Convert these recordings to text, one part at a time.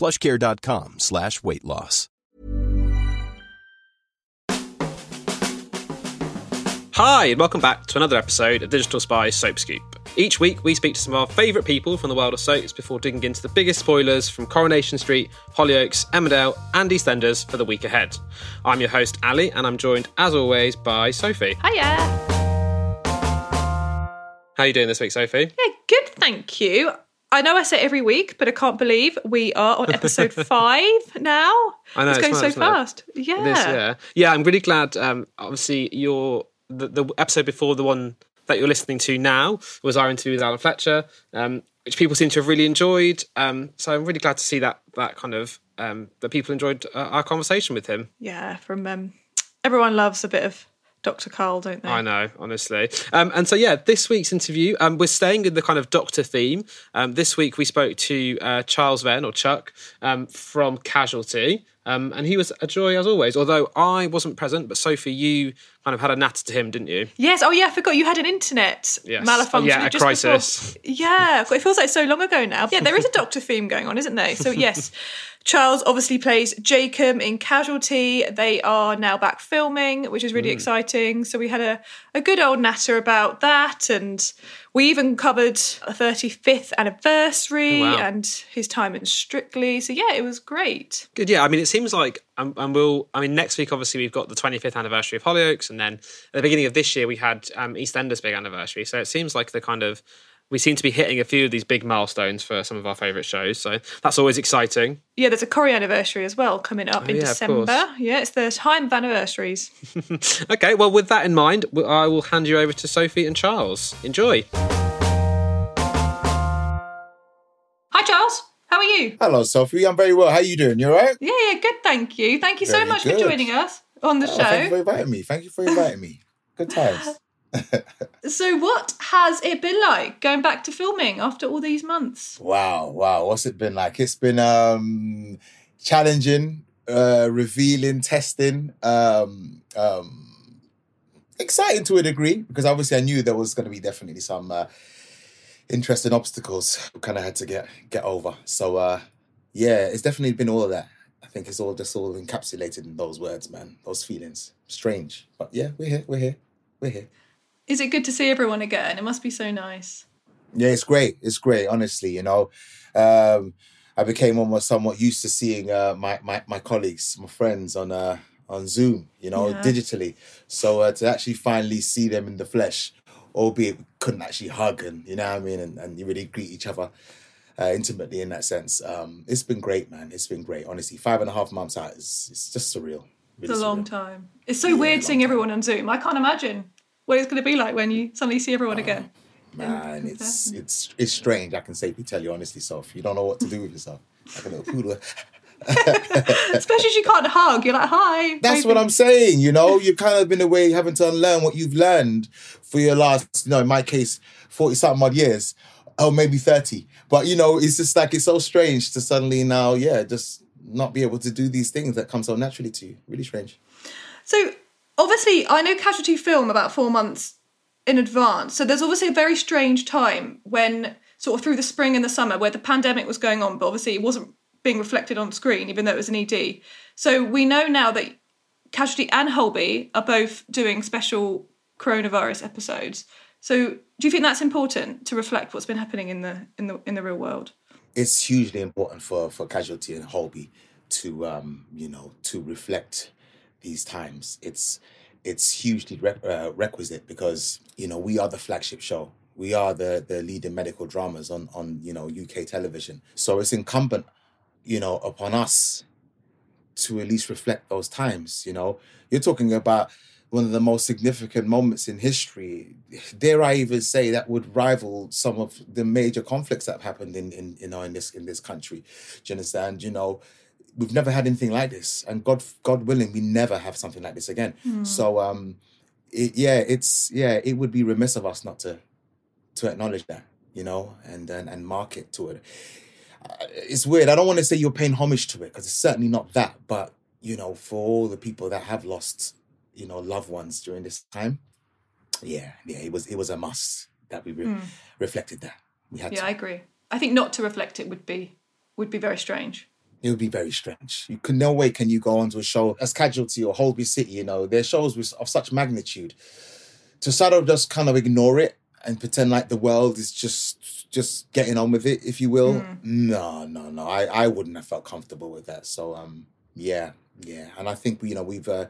plushcare.com slash weight loss. Hi, and welcome back to another episode of Digital Spy Soap Scoop. Each week, we speak to some of our favourite people from the world of soaps before digging into the biggest spoilers from Coronation Street, Hollyoaks, Emmerdale, and EastEnders for the week ahead. I'm your host, Ali, and I'm joined, as always, by Sophie. Hiya. How are you doing this week, Sophie? Yeah, good, thank you. I know I say every week, but I can't believe we are on episode five now. I know, it's it's going so fast. Yeah. This year. Yeah, I'm really glad. Um, obviously, your the, the episode before the one that you're listening to now was our interview with Alan Fletcher, um, which people seem to have really enjoyed. Um, so I'm really glad to see that that kind of um, that people enjoyed uh, our conversation with him. Yeah, from um, everyone loves a bit of Dr. Karl, don't they? I know, honestly. Um, and so, yeah, this week's interview, um, we're staying in the kind of doctor theme. Um, this week, we spoke to uh, Charles Venn, or Chuck, um, from Casualty. Um, and he was a joy as always, although I wasn't present, but Sophie, you kind of had a natter to him, didn't you? Yes. Oh, yeah. I forgot you had an internet Yes. malfunction. Yeah, a just before- crisis. Yeah. It feels like so long ago now. Yeah, there is a doctor theme going on, isn't there? So, yes, Charles obviously plays Jacob in Casualty. They are now back filming, which is really Mm. exciting. So, we had a, a good old natter about that. And we even covered a 35th anniversary Oh, wow. and his time in Strictly. So, yeah, it was great. Good, yeah. I mean, it seems like, um, and we'll. I mean, next week obviously we've got the 25th anniversary of Hollyoaks, and then at the beginning of this year we had um, EastEnders' big anniversary. So it seems like the kind of we seem to be hitting a few of these big milestones for some of our favourite shows. So that's always exciting. Yeah, there's a Corrie anniversary as well coming up oh, in Oh, yeah, December. Yeah, it's the time of anniversaries. Okay, well, with that in mind, I will hand you over to Sophie and Charles. Enjoy. Hi, Charles. How are you? Hello, Sophie. I'm very well. How are you doing? You all right? Yeah, yeah, good. Thank you. Thank you so much good. for joining us on the Oh, thank you for show. inviting me. Thank you for inviting me. Good times. So, what has it been like going back to filming after all these months? Wow, wow. What's it been like? It's been um challenging, uh revealing, testing, um um exciting to a degree because obviously I knew there was going to be definitely some uh, interesting obstacles we kind of had to get get over. So uh yeah, it's definitely been all of that. I think it's all just all encapsulated in those words, man. Those feelings. Strange. But yeah, we're here. We're here. We're here. Is it good to see everyone again? It must be so nice. Yeah, it's great. It's great, honestly. You know, um, I became almost somewhat used to seeing uh, my, my my colleagues, my friends on uh, on Zoom. You know, Yeah. digitally. So uh, to actually finally see them in the flesh, albeit we couldn't actually hug and you know what I mean, and, and you really greet each other uh, intimately in that sense. Um, it's been great, man. It's been great. Honestly, five and a half months out is it's just surreal. It's Really a long time. It's so weird seeing everyone on Zoom. I can't imagine what it's going to be like when you suddenly see everyone oh, again. Man, it's it's it's strange. I can safely tell you honestly, Soph. You don't know what to do with yourself. Like a little poodle. Especially as you can't hug. You're like, hi. That's waving. what I'm saying. You know, you've kind of been away having to unlearn what you've learned for your last, you know, in my case, 40 something odd years. Oh, maybe 30. But, you know, it's just like, it's so strange to suddenly now, yeah, just not be able to do these things that come so naturally to you. Really strange. So obviously, I know Casualty film about four months in advance. So there's obviously a very strange time when sort of through the spring and the summer where the pandemic was going on, but obviously it wasn't being reflected on screen, even though it was an ED. So we know now that Casualty and Holby are both doing special coronavirus episodes. So do you think that's important to reflect what's been happening in the in the in the real world? It's hugely important for, for Casualty and Holby to, um, you know, to reflect these times. It's it's hugely re- uh, requisite because you know we are the flagship show. We are the the leading medical dramas on on you know UK television. So it's incumbent, you know, upon us to at least reflect those times. You know, you're talking about one of the most significant moments in history. Dare I even say that would rival some of the major conflicts that have happened in, in you know in this in this country. Do you understand? You know, we've never had anything like this, and God God willing, we never have something like this again. So um, it, yeah, it's yeah, it would be remiss of us not to to acknowledge that, you know, and and, and mark it to it. Uh, It's weird. I don't want to say you're paying homage to it because it's certainly not that. But you know, for all the people that have lost, you know, loved ones during this time, yeah, yeah, it was it was a must that we re- reflected that. We had Yeah, to. I agree. I think not to reflect it would be would be very strange. It would be very strange. You can no way can you go onto a show as Casualty or Holby City. You know, they're shows with, of such magnitude to sort of just kind of ignore it and pretend like the world is just just getting on with it, if you will. No, no, no. I I wouldn't have felt comfortable with that. So um, yeah, yeah. And I think you know we've. Uh,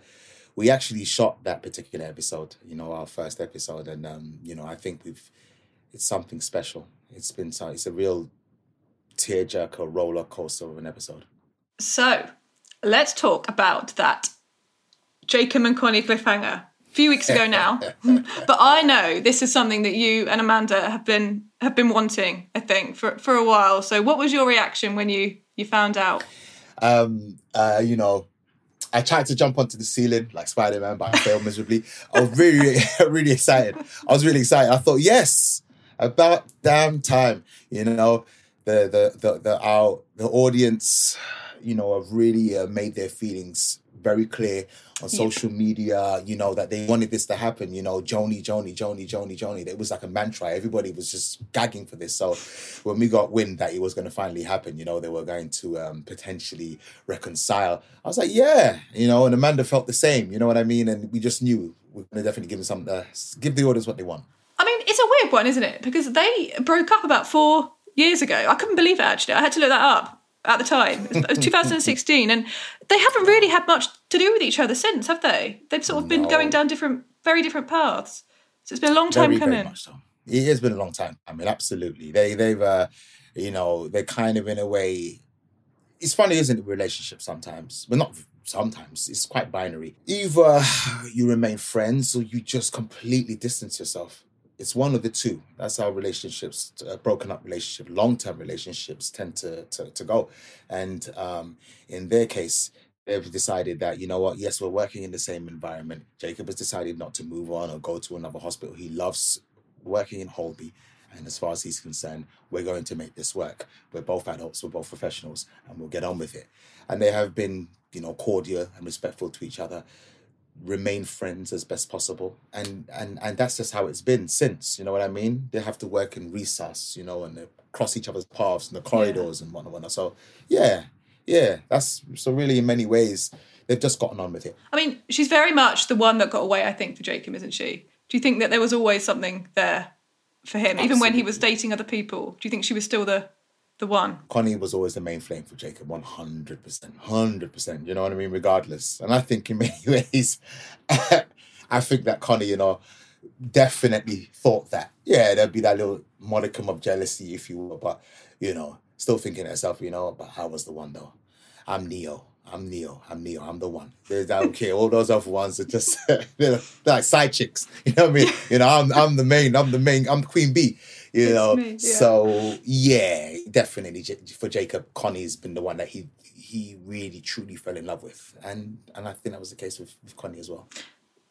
we actually shot that particular episode, you know, our first episode, and um, you know, I think we've it's something special. It's been so it's a real tearjerker roller coaster of an episode. So let's talk about that Jacob and Connie cliffhanger. A few weeks ago now, but I know this is something that you and Amanda have been have been wanting. I think for for a while. So, what was your reaction when you you found out? Um, uh, you know, I tried to jump onto the ceiling like Spider Man, but I failed miserably. I was really, really excited. I was really excited. I thought, yes, about damn time. You know, the the the the our the audience, you know, have really uh, made their feelings very clear on social media. You know that they wanted this to happen. You know, Joni, Joni, Joni, Joni, Joni. It was like a mantra. Everybody was just gagging for this. So when we got wind that it was going to finally happen, you know, they were going to um, potentially reconcile. I was like, yeah, you know, and Amanda felt the same. You know what I mean? And we just knew we're going to definitely give them some, uh, give the audience what they want. I mean, it's a weird one, isn't it? Because they broke up about four years ago. I couldn't believe it actually. I had to look that up at the time. It was 2016, and they haven't really had much to do with each other since, have they? They've sort of been No. going down different, very different paths. So it's been a long time very, coming. Very much so. It has been a long time. I mean, absolutely. They they've uh, you know, they're kind of in a way. It's funny, isn't it? Relationships sometimes, but not sometimes. It's quite binary. Either you remain friends or you just completely distance yourself. It's one of the two. That's how relationships, uh, broken up relationships, long term relationships tend to, to to go. And um, in their case, they've decided that you know what? Yes we're working in the same environment. Jacob has decided not to move on or go to another hospital. He loves working in holby. And as far as he's concerned we're going to make this work. We're both adults. We're both professionals and we'll get on with it. And they have been you know cordial and respectful to each other remain friends as best possible. And and and that's just how it's been since you know what i mean? They have to work in Resus you know and they cross each other's paths in the corridors and whatnot, whatnot. So yeah yeah that's so really in many ways they've just gotten on with it. I mean, she's very much the one that got away, I think, for Jacob, isn't she? Do you think that there was always something there for him, even when he was dating other people? Do you think she was still the the one? Connie was always the main flame for Jacob, 100%. 100%. You know what I mean? Regardless. And I think in many ways, I think that Connie, you know, definitely thought that. Yeah, there'd be that little modicum of jealousy, if you will, but, you know, still thinking to herself, you know, but I was the one though. I'm Neo. I'm Neo. I'm Neo. I'm the one. There's, don't care. All those other ones are just they're like side chicks. You know what I mean? You know, I'm I'm the main. I'm the main. I'm the Queen Bee. You It's know. me, yeah. So yeah, definitely for Jacob, Connie's been the one that he he really truly fell in love with, and and I think that was the case with, with Connie as well.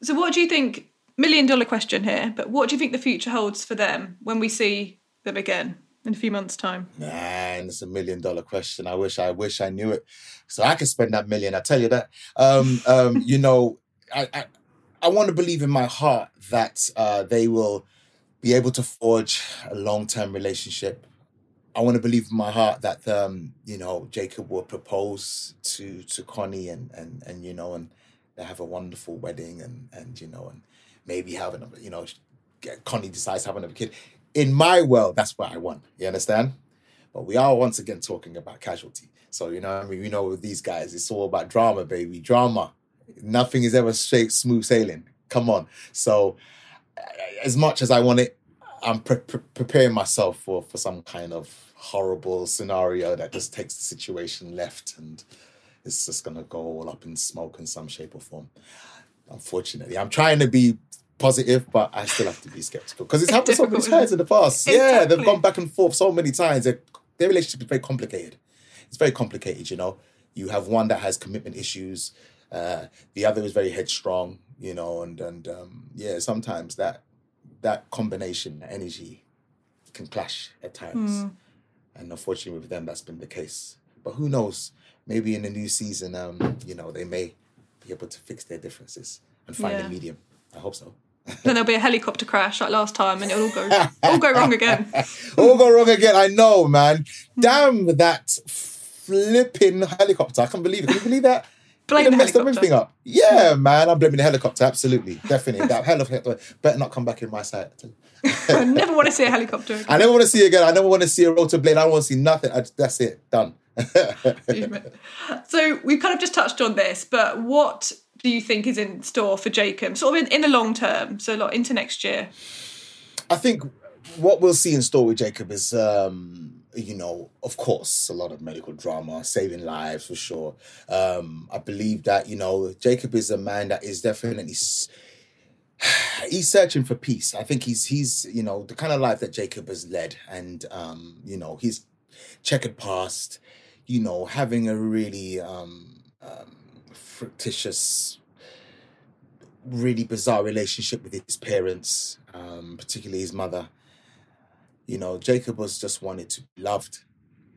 So, what do you think? Million dollar question here, but what do you think the future holds for them when we see them again in a few months' time? Man, it's a million dollar question. I wish I wish I knew it, so I could spend that million. I tell you that. Um, um, you know, I I, I want to believe in my heart that uh, they will be able to forge a long term relationship. I want to believe in my heart that um, you know Jacob will propose to to Connie and and and you know and they have a wonderful wedding and and you know and maybe have another you know Connie decides to have another kid. In my world, that's what I want. You understand? But we are once again talking about casualty. So you know, I mean, you know, with these guys, it's all about drama, baby, drama. Nothing is ever straight, smooth sailing. Come on. So, as much as I want it, I'm pre- pre- preparing myself for for some kind of horrible scenario that just takes the situation left and it's just gonna go all up in smoke in some shape or form. Unfortunately, I'm trying to be positive, but I still have to be skeptical because it's, It's happened so many times in the past. Yeah, they've gone back and forth so many times. Their, their relationship is very complicated. It's very complicated, you know. You have one that has commitment issues, uh, the other is very headstrong, you know, and and um, yeah, sometimes that that combination, energy, can clash at times. And unfortunately, with them, that's been the case. But who knows? Maybe in the new season, um, you know, they may be able to fix their differences and find Yeah. a medium. I hope so. Then there'll be a helicopter crash like last time, and it'll all go all go wrong again. All go wrong again. I know, man. Damn that flipping helicopter. I can't believe it. Can you believe that? Blame the messed helicopter. everything up. Yeah, man. I'm blaming the helicopter. Absolutely. Definitely. That helicopter better not come back in my sight. I never want to see a helicopter. Again. I never want to see it again. I never want to see a rotor blade. I don't want to see nothing. That's it. Done. So we've kind of just touched on this, but what do you think is in store for Jacob, sort of in, in the long term, so like into next year? I think what we'll see in store with Jacob is, um, you know, of course, a lot of medical drama, saving lives for sure. Um, I believe that, you know, Jacob is a man that is definitely. He's searching for peace. I think he's he's you know the kind of life that Jacob has led, and um, you know his checkered past, you know having a really um, um, fictitious really bizarre relationship with his parents, um, particularly his mother. You know, Jacob was just wanted to be loved.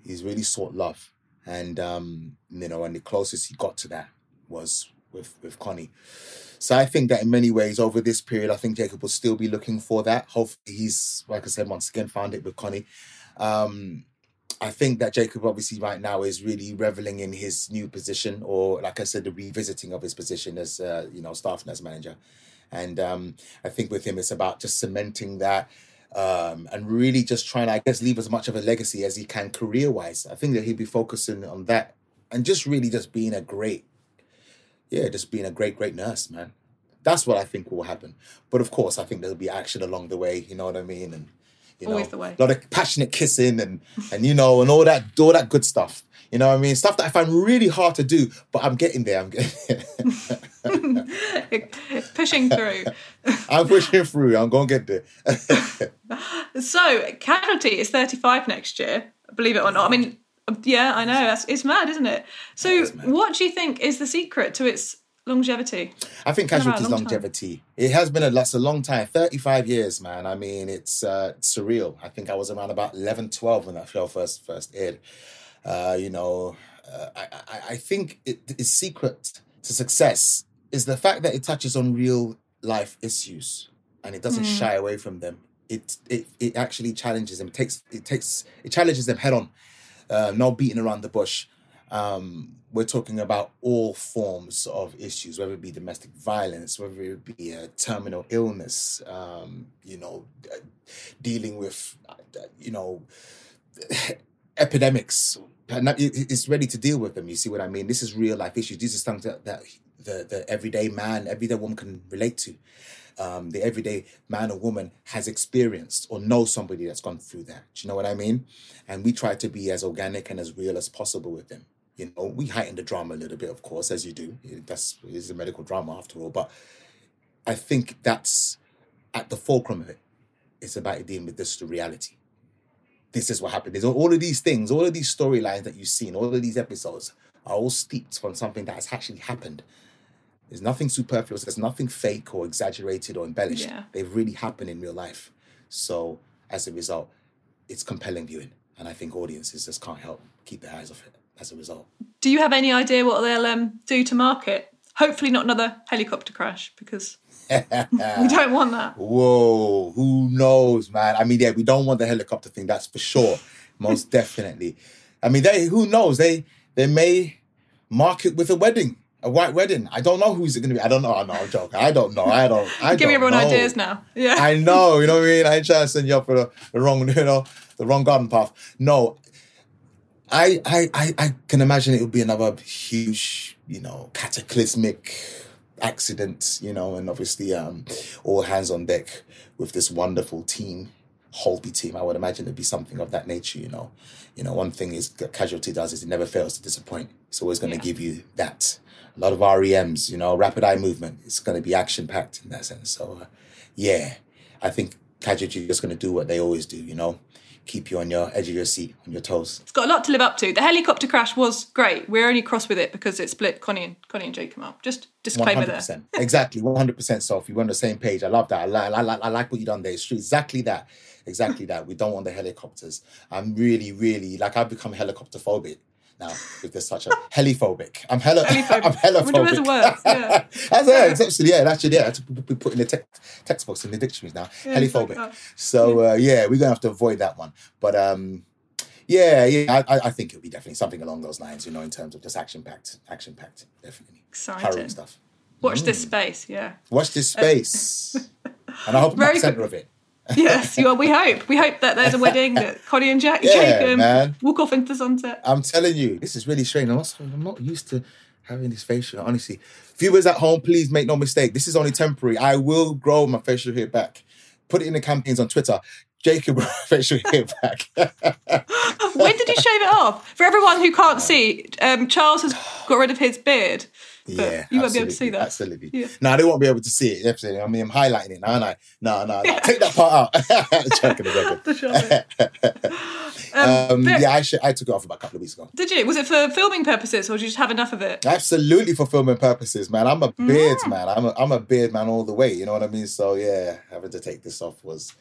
He's really sought love, and um, you know, and the closest he got to that was with with Connie. So I think that in many ways over this period, I think Jacob will still be looking for that. Hopefully, he's like I said once again found it with Connie. Um, I think that Jacob obviously right now is really reveling in his new position, or like I said, the revisiting of his position as uh, you know staff nurse manager. And um, I think with him, it's about just cementing that um, and really just trying to, I guess, leave as much of a legacy as he can career wise. I think that he'll be focusing on that and just really just being a great, yeah, just being a great, great nurse, man. That's what I think will happen. But of course, I think there'll be action along the way. You know what I mean? And you know, Always the way. a lot of passionate kissing and and you know and all that all that good stuff. You know what I mean? Stuff that I find really hard to do, but I'm getting there. I'm getting. Pushing through. I'm pushing through. I'm gonna get there. So Casualty is 35 next year, believe it or not. I mean, yeah, I know. That's, it's mad, isn't it? So is what do you think is the secret to its longevity? I think around a casualty's time. longevity. It has been a that's a long time. 35 years, man. I mean, it's uh, surreal. I think I was around about 11, 12 when that show first first aired. Uh, you know, uh, I, I I think it, its secret to success is the fact that it touches on real life issues and it doesn't shy away from them. It it it actually challenges them. It takes it takes it challenges them head on. Uh, no beating around the bush. Um, we're talking about all forms of issues, whether it be domestic violence, whether it be a terminal illness, um, you know, uh, dealing with, uh, you know, epidemics. It's ready to deal with them. You see what I mean? This is real life issues. These are things that, that the, the everyday man, everyday woman can relate to. Um, the everyday man or woman has experienced or knows somebody that's gone through that. Do you know what I mean? And we try to be as organic and as real as possible with them. You know, we heighten the drama a little bit, of course, as you do. That's is a medical drama after all. But I think that's at the fulcrum of it. It's about dealing with this the reality. This is what happened. There's all all of these things, all of these storylines that you've seen, all of these episodes are all steeped from something that has actually happened. There's nothing superfluous. There's nothing fake or exaggerated or embellished. Yeah. They've really happened in real life. So as a result, it's compelling viewing, and I think audiences just can't help keep their eyes off it. As a result, Do you have any idea what they'll um, do to market? Hopefully, not another helicopter crash because we don't want that. whoa, who knows, man? I mean, yeah, we don't want the helicopter thing. That's for sure, most definitely. I mean, they who knows? They they may market with a wedding. A white wedding. I don't know who's it going to be. I don't know. I know. I'm joking. I don't know. I don't. I Giving everyone know. ideas now. Yeah. I know, you know what I mean? I ain't trying to send you up for the, the wrong, you know, the wrong garden path. No. I, I, I, I can imagine it would be another huge, you know, cataclysmic accident, you know, and obviously um, all hands on deck with this wonderful team, Holby team. I would imagine it'd be something of that nature, you know. You know, one thing is Casualty does is it never fails to disappoint. It's always going to give you that. A lot of REMs, you know, rapid eye movement. It's going to be action packed in that sense. So, uh, yeah, I think Casualty is just going to do what they always do, you know keep you on your edge of your seat, on your toes. It's got a lot to live up to. The helicopter crash was great. We're only cross with it because it split Connie and Connie and Jacob up. Just disclaimer 100%. there. exactly, one hundred percent, Sophie. We're on the same page. I love that. I like, I like, I like what you done there. It's true. Exactly that. Exactly that. We don't want the helicopters. I'm really, really like I've become helicopter phobic now if there's such a heliphobic. I'm hella heliphobic. I'm heliphobic. a word. Yeah. that's yeah, it's actually yeah, that's yeah. That's we put in the text textbooks in the dictionaries now. Yeah, heliphobic. Like so uh, yeah, we're gonna have to avoid that one. But um yeah, yeah, I, I think it'll be definitely something along those lines, you know, in terms of just action packed, action packed, definitely. Exciting. Harrowing stuff. Watch mm. this space, yeah. Watch this space. and I hope I'm at the centre of it yes, well, we hope. We hope that there's a wedding that Connie and Jack yeah, Jacob man. walk off into the sunset. I'm telling you, this is really strange. I'm, also, I'm not used to having this facial. Honestly, viewers at home, please make no mistake. This is only temporary. I will grow my facial hair back. Put it in the campaigns on Twitter. Jacob facial hair back. when did you shave it off? For everyone who can't see, um, Charles has got rid of his beard. Yeah, you won't be able to see that. Absolutely. Yeah. No, they won't be able to see it. Definitely. I mean, I'm highlighting it now, and I no, no, no. Take that part out. Joking um, um, yeah, I, sh- I took it off about a couple of weeks ago. Did you? Was it for filming purposes, or did you just have enough of it? Absolutely for filming purposes, man. I'm a beard mm. man. I'm a, I'm a beard man all the way. You know what I mean? So yeah, having to take this off was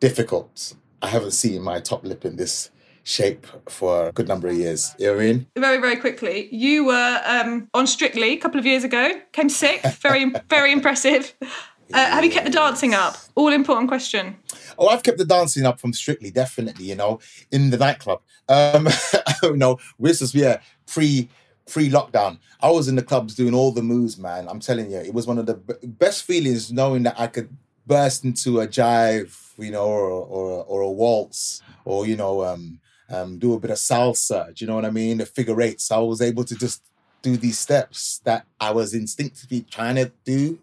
difficult. I haven't seen my top lip in this shape for a good number of years. You know what I mean? Very, very quickly. You were um, on Strictly a couple of years ago, came sixth, very, very impressive. Uh, have you kept the dancing up? All important question. Oh, I've kept the dancing up from Strictly, definitely, you know, in the nightclub. Um, you know, this was, yeah, pre pre lockdown. I was in the clubs doing all the moves, man. I'm telling you, it was one of the b- best feelings knowing that I could burst into a jive, you know, or or, or a waltz, or you know, um, um, do a bit of salsa. Do you know what I mean? The figure eights. I was able to just do these steps that I was instinctively trying to do,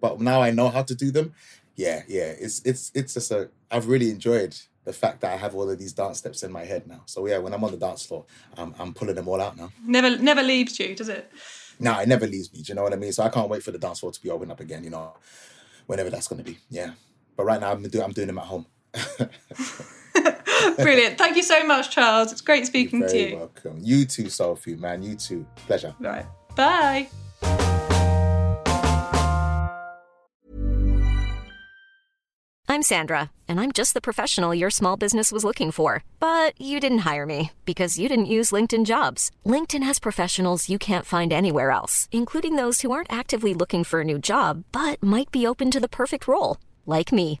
but now I know how to do them. Yeah, yeah. It's it's it's just a. I've really enjoyed the fact that I have all of these dance steps in my head now. So yeah, when I'm on the dance floor, I'm, I'm pulling them all out now. Never never leaves you, does it? No, it never leaves me. Do you know what I mean? So I can't wait for the dance floor to be open up again. You know, whenever that's going to be. Yeah, but right now I'm doing I'm doing them at home. Brilliant. Thank you so much, Charles. It's great speaking You're to you. welcome. You too, Sophie, man. You too. Pleasure. Right. Bye. I'm Sandra, and I'm just the professional your small business was looking for. But you didn't hire me because you didn't use LinkedIn jobs. LinkedIn has professionals you can't find anywhere else, including those who aren't actively looking for a new job but might be open to the perfect role, like me.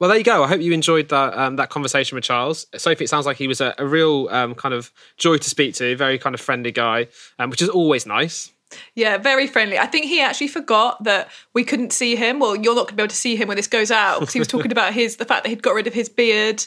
Well, there you go. I hope you enjoyed that um, that conversation with Charles. Sophie, it sounds like he was a, a real um, kind of joy to speak to, very kind of friendly guy, um, which is always nice. Yeah, very friendly. I think he actually forgot that we couldn't see him. Well, you're not going to be able to see him when this goes out because he was talking about his the fact that he'd got rid of his beard.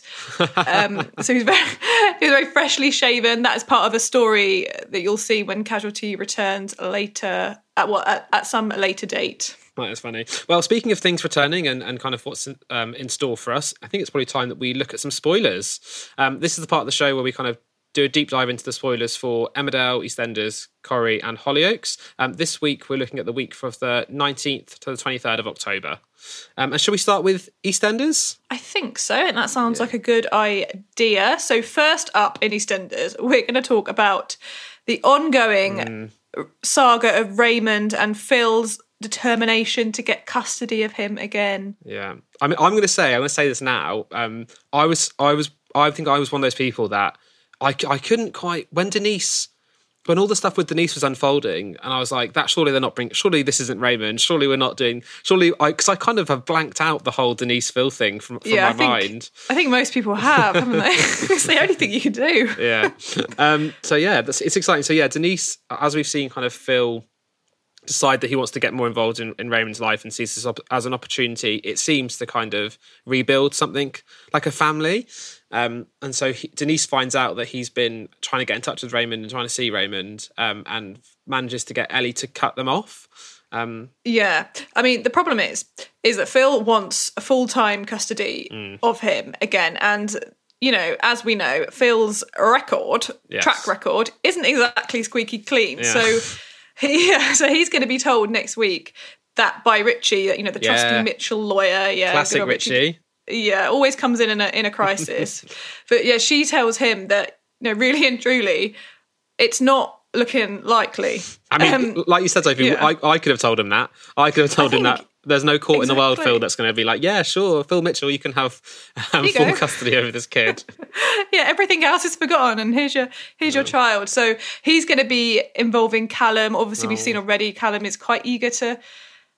Um, so he's very very freshly shaven. That is part of a story that you'll see when Casualty returns later at what at, at some later date. Right, that's funny. Well, speaking of things returning and, and kind of what's in, um, in store for us, I think it's probably time that we look at some spoilers. Um, this is the part of the show where we kind of do a deep dive into the spoilers for Emmerdale, EastEnders, Corrie, and Hollyoaks. Um, this week, we're looking at the week from the 19th to the 23rd of October. Um, and shall we start with EastEnders? I think so, and that sounds like a good idea. So, first up in EastEnders, we're going to talk about the ongoing saga of Raymond and Phil's determination to get custody of him again. Yeah, I mean, I'm going to say, I'm going to say this now. Um, I was, I was, I think I was one of those people that I, I couldn't quite when Denise. When all the stuff with Denise was unfolding, and I was like, "That surely they're not bringing. Surely this isn't Raymond. Surely we're not doing. Surely, because I, kind of have blanked out the whole Denise Phil thing from, from yeah, my I think, mind. I think most people have, haven't they? it's the only thing you can do. yeah. Um, so yeah, that's, it's exciting. So yeah, Denise, as we've seen, kind of Phil decide that he wants to get more involved in, in Raymond's life and sees this op- as an opportunity. It seems to kind of rebuild something like a family. Um, and so he, Denise finds out that he's been trying to get in touch with Raymond and trying to see Raymond, um, and manages to get Ellie to cut them off. Um, Yeah, I mean the problem is is that Phil wants a full time custody Mm. of him again, and you know, as we know, Phil's record Yes. track record isn't exactly squeaky clean. Yeah. So he, so he's going to be told next week that by Ritchie, that you know the trusty Yeah. Mitchell lawyer, yeah, classic old Ritchie. yeah, always comes in in a in a crisis. but yeah, she tells him that you know, really and truly, it's not looking likely. I mean, Um, like you said, Sophie, yeah. I, I could have told him that. I could have told him think- that. There's no court in the world, Phil, that's going to be like, yeah, sure, Phil Mitchell, you can have um, full go. custody over this kid. yeah, everything else is forgotten, and here's your here's your child. So he's going to be involving Callum. Obviously, we've Oh. seen already. Callum is quite eager to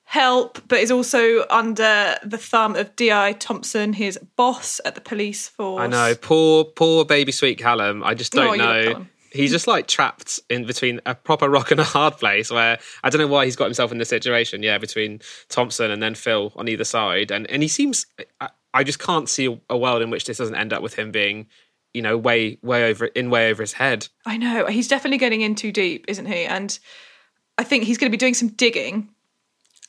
help, but is also under the thumb of DI Thompson, his boss at the police force. I know, poor, poor baby sweet Callum. I just Oh, don't love know. He's just like trapped in between a proper rock and a hard place where I don't know why he's got himself in this situation. Yeah, between Thompson and then Phil on either side, and and he seems. I, I just can't see a world in which this doesn't end up with him being, you know, way way over in way over his head. I know he's definitely getting in too deep, isn't he? And I think he's going to be doing some digging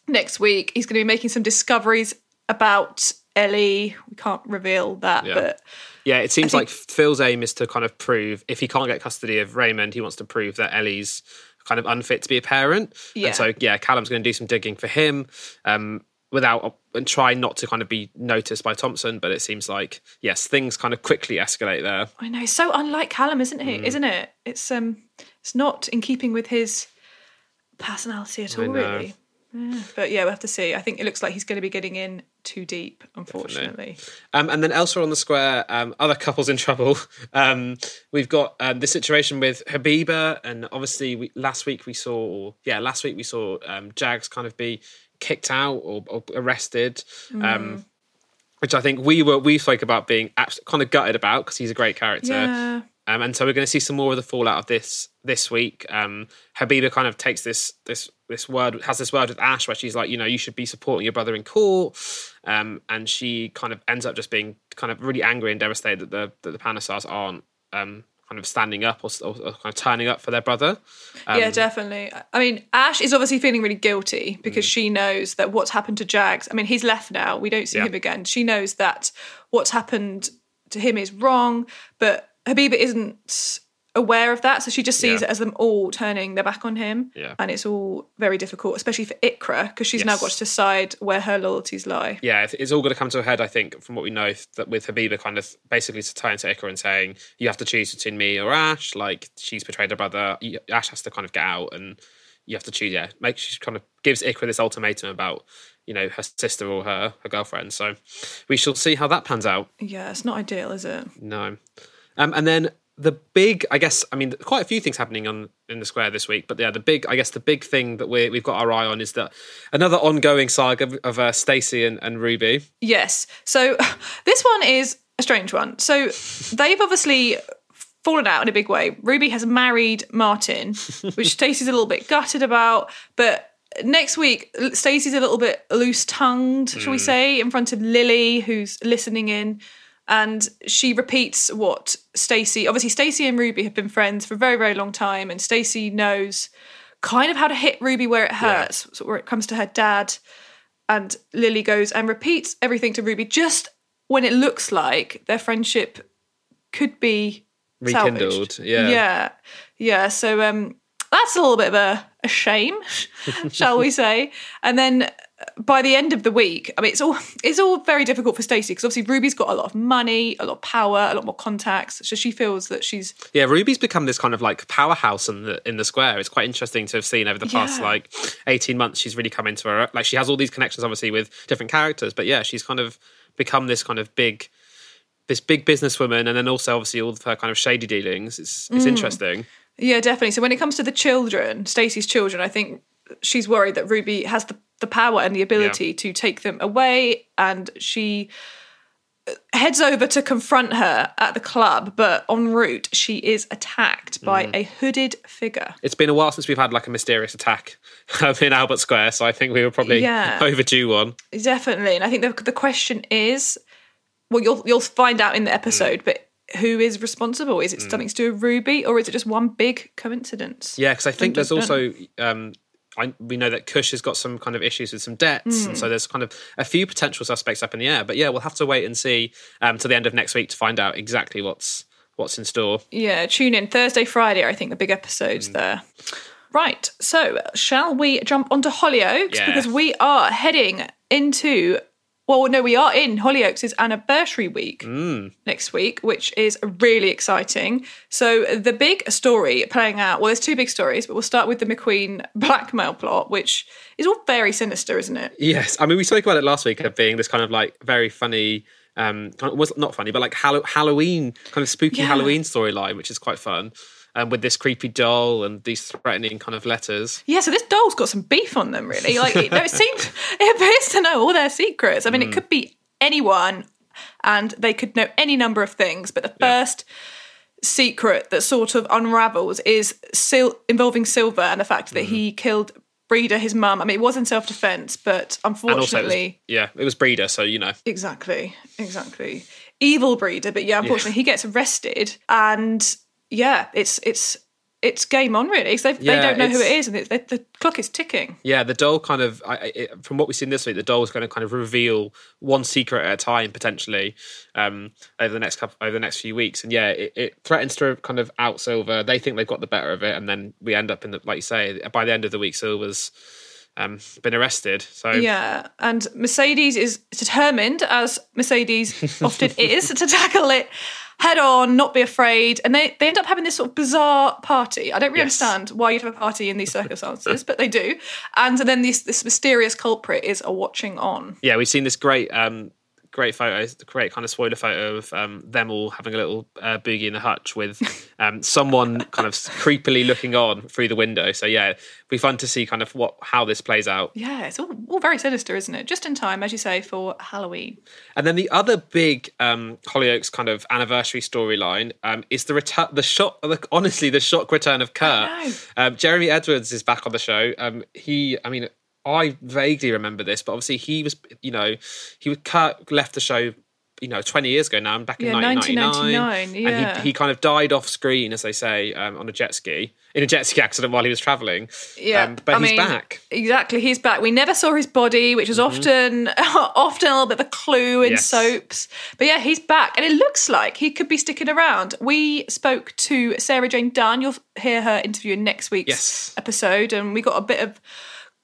next week. He's going to be making some discoveries about Ellie. We can't reveal that, Yeah. but Yeah, it seems think- like Phil's aim is to kind of prove if he can't get custody of Raymond, he wants to prove that Ellie's kind of unfit to be a parent. Yeah. And so yeah, Callum's going to do some digging for him. Um, without and try not to kind of be noticed by Thompson, but it seems like yes, things kind of quickly escalate there. I know, so unlike Callum, isn't he? Mm. Isn't it? It's um, it's not in keeping with his personality at all, really. Yeah. But yeah, we'll have to see. I think it looks like he's going to be getting in too deep, unfortunately. Um, and then elsewhere on the square, um, other couples in trouble. Um, we've got um, the situation with Habiba, and obviously we, last week we saw, or, yeah, last week we saw um, Jags kind of be kicked out or, or arrested. Um, which I think we were we spoke about being kind of gutted about because he's a great character. Yeah. Um, and so we're going to see some more of the fallout of this this week. Um, Habiba kind of takes this this this word has this word with Ash where she's like, you know, you should be supporting your brother in court, um, and she kind of ends up just being kind of really angry and devastated that the that the Panesars aren't um, kind of standing up or, or, or kind of turning up for their brother. Um, yeah, definitely. I mean, Ash is obviously feeling really guilty because Mm. she knows that what's happened to Jags. I mean, he's left now. We don't see Yeah. him again. She knows that what's happened to him is wrong, but Habiba isn't aware of that. So she just sees Yeah. it as them all turning their back on him. Yeah. And it's all very difficult, especially for Iqra, because she's now got to decide where her loyalties lie. yeah, it's- all going to come to a head, I think, from what we know, that with Habiba kind of basically turning to Iqra and saying, you have to choose between me or Ash. Like, she's betrayed her brother. Ash has to kind of get out and you have to choose. Yeah, make she kind of gives Iqra this ultimatum about, you know, her sister or her, her girlfriend. So we shall see how that pans out. Yeah, it's not ideal, is it? No. Um, and then the big, I guess, I mean, quite a few things happening on in the square this week, but yeah, the big, I guess, the big thing that we we've got our eye on is that another ongoing saga of, of uh, Stacey and, and Ruby. Yes. So this one is a strange one. So they've obviously fallen out in a big way. Ruby has married Martin, which Stacey's a little bit gutted about, but next week Stacey's a little bit loose tongued, shall we say, in front of Lily, who's listening in. And she repeats what Stacey. Obviously, Stacey and Ruby have been friends for a very, very long time, and Stacey knows kind of how to hit Ruby where it hurts, so where it comes to her dad. And Lily goes and repeats everything to Ruby just when it looks like their friendship could be Rekindled, salvaged. yeah. yeah, yeah. So um, that's a little bit of a, a shame, shall we say? And then by the end of the week, I mean, it's all it's all very difficult for Stacey because obviously Ruby's got a lot of money, a lot of power, a lot more contacts. So she feels that she's Yeah, Ruby's become this kind of like powerhouse in the in the square. It's quite interesting to have seen over the past Yeah. like eighteen months. She's really come into her like she has all these connections, obviously with different characters, but yeah, she's kind of become this kind of big, this big businesswoman, and then also obviously all of her kind of shady dealings. It's it's mm. interesting. Yeah, definitely. So when it comes to the children, Stacey's children, I think she's worried that Ruby has the, the power and the ability Yeah. to take them away, and she uh, heads over to confront her at the club. But en route, she is attacked by Mm. a hooded figure. It's been a while since we've had like a mysterious attack in Albert Square, so I think we were probably Yeah. overdue one. Definitely, and I think the the question is, well, you'll you'll find out in the episode, but. Who is responsible? Is it something to do with Ruby, or is it just one big coincidence? Yeah, because I think Dun, there's dun, also um, I, we know that Kush has got some kind of issues with some debts, and so there's kind of a few potential suspects up in the air. But yeah, we'll have to wait and see um, to the end of next week to find out exactly what's what's in store. Yeah, tune in Thursday, Friday. I think the big episodes there. Right. So, shall we jump onto Hollyoaks Yeah. because we are heading into. Well, no, we are in Hollyoaks' anniversary week next week, which is really exciting. So, the big story playing out, well, there's two big stories, but we'll start with the McQueen blackmail plot, which is all very sinister, isn't it? Yes, I mean we spoke about it last week of being this kind of like very funny. Um, kind of, was not funny, but like Hallow- Halloween kind of spooky Yeah. Halloween storyline, which is quite fun. Um, with this creepy doll and these threatening kind of letters. Yeah, so this doll's got some beef on them, really. Like, it, no, it seems it appears to know all their secrets. I mean, Hmm. it could be anyone, and they could know any number of things. But the first secret that sort of unravels is Sil- involving Sylver and the fact Hmm. that he killed Breda, his mum. I mean, it was in self defense, but And also, it was, unfortunately, yeah, it was Breda, so you know. exactly, exactly, evil Breda. But yeah, unfortunately, he gets arrested, and yeah, it's it's. It's game on, really. 'cause they they don't know who it's- and it, the, the clock is ticking. Yeah, the doll kind of, I- it, from what we've seen this week, the doll is going to kind of reveal one secret at a time potentially um, over the next couple, over the next few weeks. And yeah, it, it threatens to kind of out Sylver. They think they've got the better of it, and then we end up in the, like you say, by the end of the week, Sylver's um, been arrested. So Yeah, and Mercedes is determined, as Mercedes often is, to tackle it head on, not be afraid. And they, they end up having this sort of bizarre party. I don't really Yes. understand why you'd have a party in these circumstances, but they do. And then this this mysterious culprit is a watching on. yeah, we've seen this great, um, great photo, the great kind of spoiler photo of um, them all having a little uh, boogie in the hutch with um, someone kind of creepily looking on through the window. So yeah, it'd be fun to see kind of what how this plays out. Yeah, it's all, all very sinister, isn't it? Just in time, as you say, for Halloween. And then the other big um, Hollyoaks kind of anniversary storyline um, is the return, the shot, the, honestly, the shock return of Kurt. Um, Jeremy Edwards is back on the show. Um, he, I mean, I vaguely remember this, but obviously he was, you know, he was Kurt left the show. You know, twenty years ago now, back in Yeah, 1999, 1999, and he, he kind of died off screen, as they say, um, on a jet ski in a jet ski accident while he was traveling. Yeah, um, but I he's mean, back. Exactly, he's back. We never saw his body, which is often often a little bit of a clue in Yes. soaps. But yeah, he's back, and it looks like he could be sticking around. We spoke to Sarah Jane Dunn. You'll hear her interview in next week's Yes. episode, and we got a bit of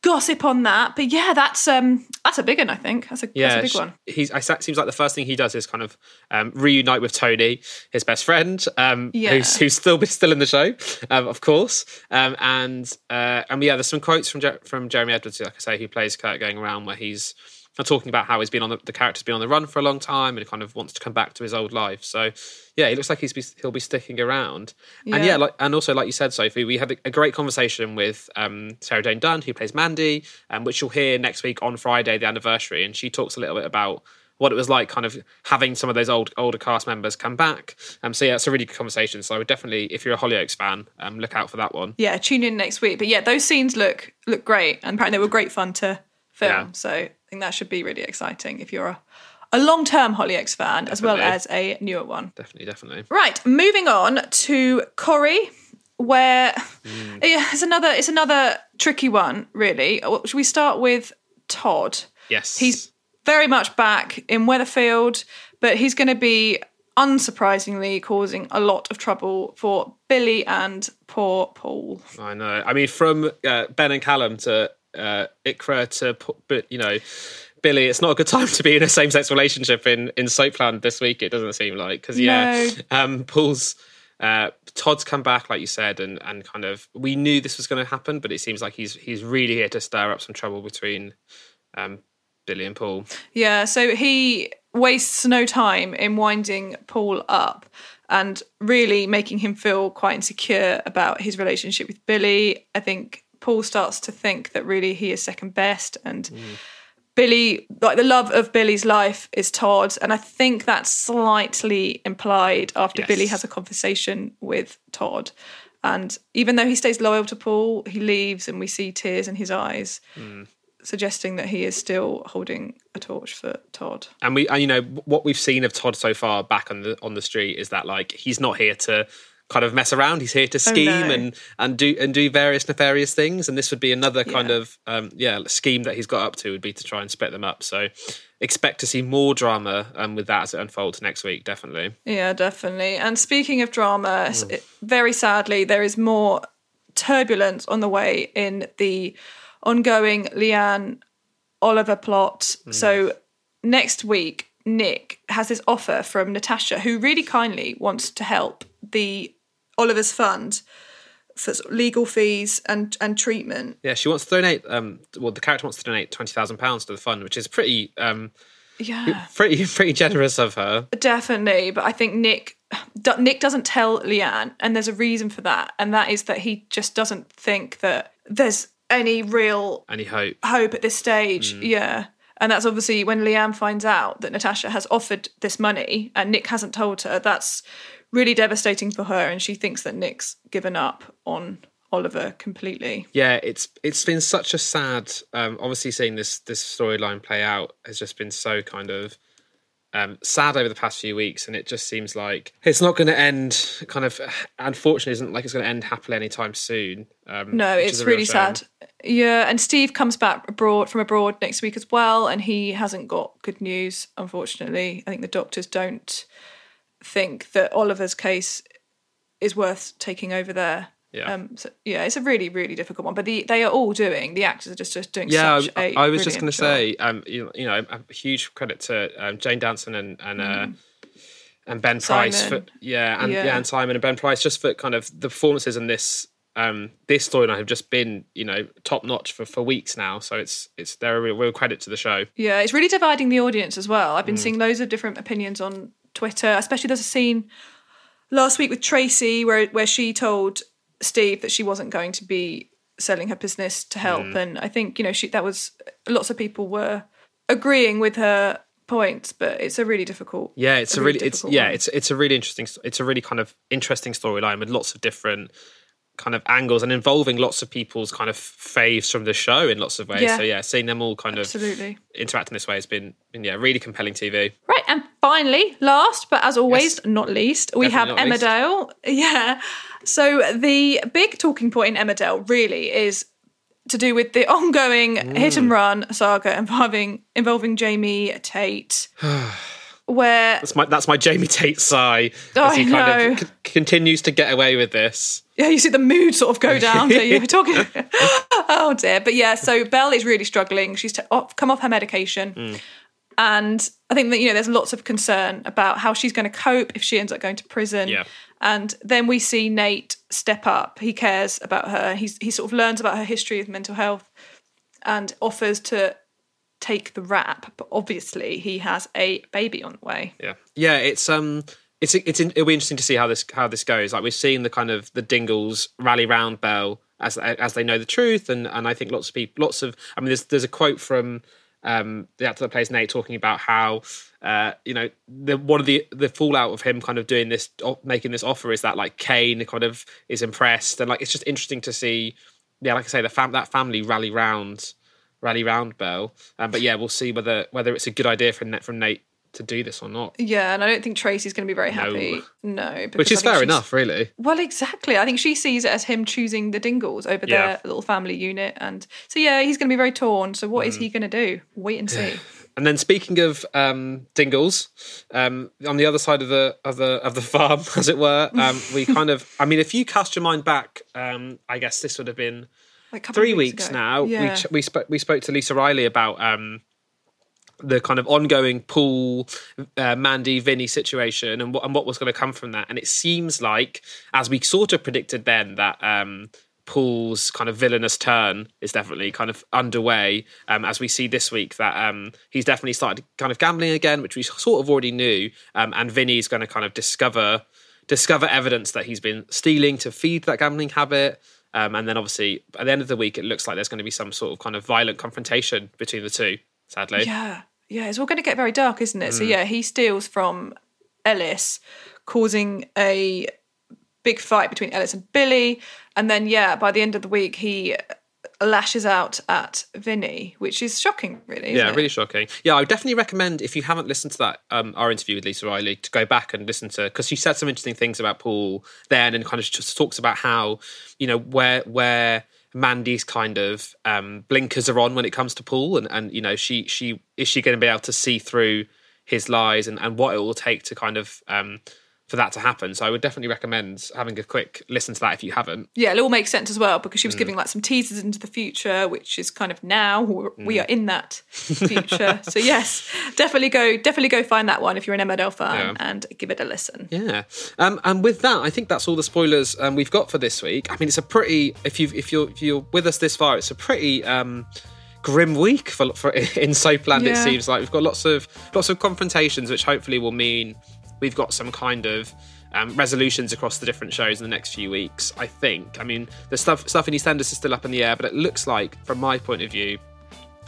gossip on that. But yeah, that's um that's a big one. I think that's a Yeah, that's a big one. He's. I, seems like the first thing he does is kind of um, reunite with Tony, his best friend, um, Yeah. who's who's still still in the show, um, of course. Um, and uh, and yeah, there's some quotes from Jer- from Jeremy Edwards, like I say, who plays Kurt, going around where he's talking about how he's been on the, the character's been on the run for a long time and kind of wants to come back to his old life. So yeah, he looks like he's be, he'll be sticking around. And Yeah. yeah, like and also like you said, Sophie, we had a, a great conversation with um, Sarah Jane Dunn, who plays Mandy, um, which you'll hear next week on Friday, the anniversary, and she talks a little bit about what it was like, kind of having some of those old older cast members come back. Um, so yeah, it's a really good conversation. So I would definitely, if you're a Hollyoaks fan, um, look out for that one. Yeah, tune in next week. But yeah, those scenes look look great, and apparently they were great fun to film. Yeah. So think that should be really exciting if you're a, a long term Hollyoaks fan as well as a newer one. Definitely, definitely. Right, moving on to Corrie, where yeah, it's another it's another tricky one, really. Should we start with Todd? Yes, He's very much back in Weatherfield, but he's going to be unsurprisingly causing a lot of trouble for Billy and poor Paul. I know. I mean, from uh, Ben and Callum to uh, Iqra to, but you know, Billy, it's not a good time to be in a same-sex relationship in in Soapland this week. It doesn't seem like because yeah, um, Paul's. Uh, Todd's come back, like you said, and, and kind of we knew this was going to happen, but it seems like he's he's really here to stir up some trouble between um, Billy and Paul. Yeah, so he wastes no time in winding Paul up and really making him feel quite insecure about his relationship with Billy. I think Paul starts to think that really he is second best and mm. Billy like the love of Billy's life is Todd and I think that's slightly implied after Yes. Billy has a conversation with Todd. And even though he stays loyal to Paul, he leaves and we see tears in his eyes mm. suggesting that he is still holding a torch for Todd. and we and you know what we've seen of Todd so far back on the on the street is that like he's not here to kind of mess around he's here to scheme Oh, no. and and do and do various nefarious things and this would be another kind Yeah. of um yeah scheme that he's got up to would be to try and split them up so expect to see more drama um with that as it unfolds next week definitely Yeah, definitely. And speaking of drama, s- it- very sadly, there is more turbulence on the way in the ongoing Leanne Oliver plot. So next week, Nick has this offer from Natasha, who really kindly wants to help the Oliver's fund for legal fees and and treatment. yeah she wants to donate um well the character wants to donate 20,000 pounds to the fund which is pretty um Yeah. pretty pretty generous of her Definitely, but I think Nick Nick doesn't tell Leanne, and there's a reason for that, and that is that he just doesn't think that there's any real any hope hope at this stage. Yeah. And that's obviously when Leanne finds out that Natasha has offered this money and Nick hasn't told her, that's really devastating for her. And she thinks that Nick's given up on Oliver completely. yeah it's it's been such a sad um obviously seeing this this storyline play out has just been so kind of um sad over the past few weeks and it just seems like it's not going to end kind of unfortunately isn't like it's going to end happily anytime soon um No, it's really shame. sad. Yeah, and Steve comes back abroad from abroad next week as well, and he hasn't got good news. Unfortunately, I think the doctors don't think that Oliver's case is worth taking over there. Yeah. Um, so, yeah, it's a really, really difficult one. But the, they are all doing. The actors are just, just doing yeah such I, a I was just going to say um you, you know a huge credit to um, Jane Danson and and uh and Ben. Simon. Price for yeah and yeah. Yeah. and Simon and Ben Price just for kind of the performances in this um this storyline have just been you know top notch for for weeks now so it's it's they're a real, real credit to the show Yeah, it's really dividing the audience as well. Mm. I've been seeing loads of different opinions on Twitter, especially there's a scene last week with Tracy where where she told Steve that she wasn't going to be selling her business to help Mm. and I think, you know, she that was lots of people were agreeing with her points, but it's a really difficult Yeah, it's a, really, it's difficult yeah, one. it's it's a really interesting, it's a really kind of interesting storyline with lots of different kind of angles and involving lots of people's kind of faves from the show in lots of ways. Yeah. So yeah, seeing them all kind of Absolutely. interact in this way has been, been yeah, really compelling TV. Right, and finally, last but as always, not least, we have Definitely least. Emmerdale. Yeah. So the big talking point in Emmerdale really is to do with the ongoing mm. hit and run saga involving involving Jamie Tate, where That's my that's my Jamie Tate sigh as he I kind know. of c- continues to get away with this. Yeah, you see the mood sort of go down. so you're talking. oh dear, but yeah. So Belle is really struggling. She's t- off, come off her medication, and I think that you know there's lots of concern about how she's going to cope if she ends up going to prison. Yeah. And then we see Nate step up. He cares about her. He's he sort of learns about her history of mental health, and offers to take the rap. But obviously, he has a baby on the way. Yeah, yeah. It's um, it's it's it'll be interesting to see how this how this goes. Like we've seen the kind of the Dingles rally round Belle as as they know the truth, and and I think lots of people, lots of. I mean, there's there's a quote from um, the actor that plays Nate talking about how uh, you know the one of the the fallout of him kind of doing this making this offer is that like Kane kind of is impressed and like it's just interesting to see yeah like I say the fam- that family rally round rally round Belle um, but yeah we'll see whether whether it's a good idea from from Nate to do this or not. Yeah, and I don't think Tracy's going to be very happy. No, no which is fair enough, really. Well, exactly. I think she sees it as him choosing the Dingles over yeah. their little family unit, and so yeah, he's going to be very torn. So what mm. is he going to do? Wait and see. And then speaking of um, Dingles, um, on the other side of the of the of the farm, as it were, um, we kind of. I mean, if you cast your mind back, um, I guess this would have been like three weeks, weeks now. Yeah. We we spoke we spoke to Lisa Riley about um, the kind of ongoing Paul, uh, Mandy, Vinny situation and what, and what was going to come from that. And it seems like, as we sort of predicted then, that um, Paul's kind of villainous turn is definitely kind of underway. Um, as we see this week, that um, he's definitely started kind of gambling again, which we sort of already knew. Um, and Vinny's going to kind of discover discover evidence that he's been stealing to feed that gambling habit. Um, and then obviously at the end of the week, it looks like there's going to be some sort of kind of violent confrontation between the two. Sadly, yeah, yeah, it's all going to get very dark, isn't it? Mm. So yeah, he steals from Ellis, causing a big fight between Ellis and Billy, and then yeah, by the end of the week, he lashes out at Vinny, which is shocking, really. yeah, it? really shocking. Yeah, I would definitely recommend if you haven't listened to that um, our interview with Lisa Riley to go back and listen to because she said some interesting things about Paul then, and kind of just talks about how you know where where Mandy's kind of um, blinkers are on when it comes to Paul, and and you know she she is she going to be able to see through his lies and and what it will take to kind of um, for that to happen. So I would definitely recommend having a quick listen to that if you haven't. Yeah, it all makes sense as well because she was mm. giving like some teasers into the future, which is kind of now mm. we are in that future. so yes, definitely go, definitely go find that one if you're an Emmerdale fan yeah. and give it a listen. Yeah, um, and with that, I think that's all the spoilers um, we've got for this week. I mean, it's a pretty if you if you're if you're with us this far, it's a pretty. Um, grim week for, for in Soapland. Yeah. It seems like we've got lots of lots of confrontations, which hopefully will mean we've got some kind of um, resolutions across the different shows in the next few weeks. I think. I mean, the stuff stuff in EastEnders is still up in the air, but it looks like, from my point of view,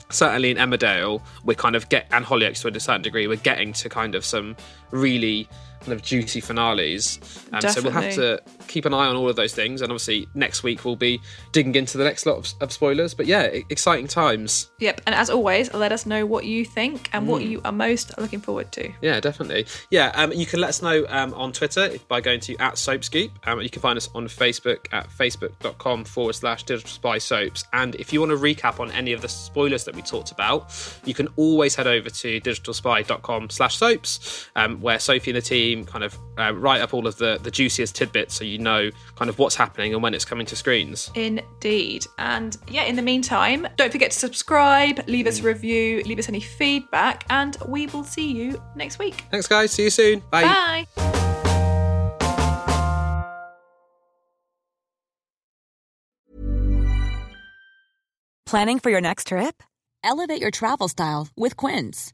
certainly in Emmerdale, we're kind of get and Hollyoaks to a certain degree, we're getting to kind of some really kind of juicy finales. Um, so we'll have to keep an eye on all of those things. And obviously, next week we'll be digging into the next lot of, of spoilers. But yeah, exciting times. Yep. And as always, let us know what you think and mm. what you are most looking forward to. Yeah, definitely. Yeah, um, you can let us know um, on Twitter by going to at Soapscoop. Um, you can find us on Facebook at facebook.com forward slash digital spy soaps. And if you want to recap on any of the spoilers that we talked about, you can always head over to digitalspy.com slash soaps, um, where Sophie and the team team kind of uh, write up all of the, the juiciest tidbits so you know kind of what's happening and when it's coming to screens. Indeed. And yeah, in the meantime, don't forget to subscribe, leave us a review, leave us any feedback, and we will see you next week. Thanks, guys. See you soon. Bye. Bye. Planning for your next trip? Elevate your travel style with Quince.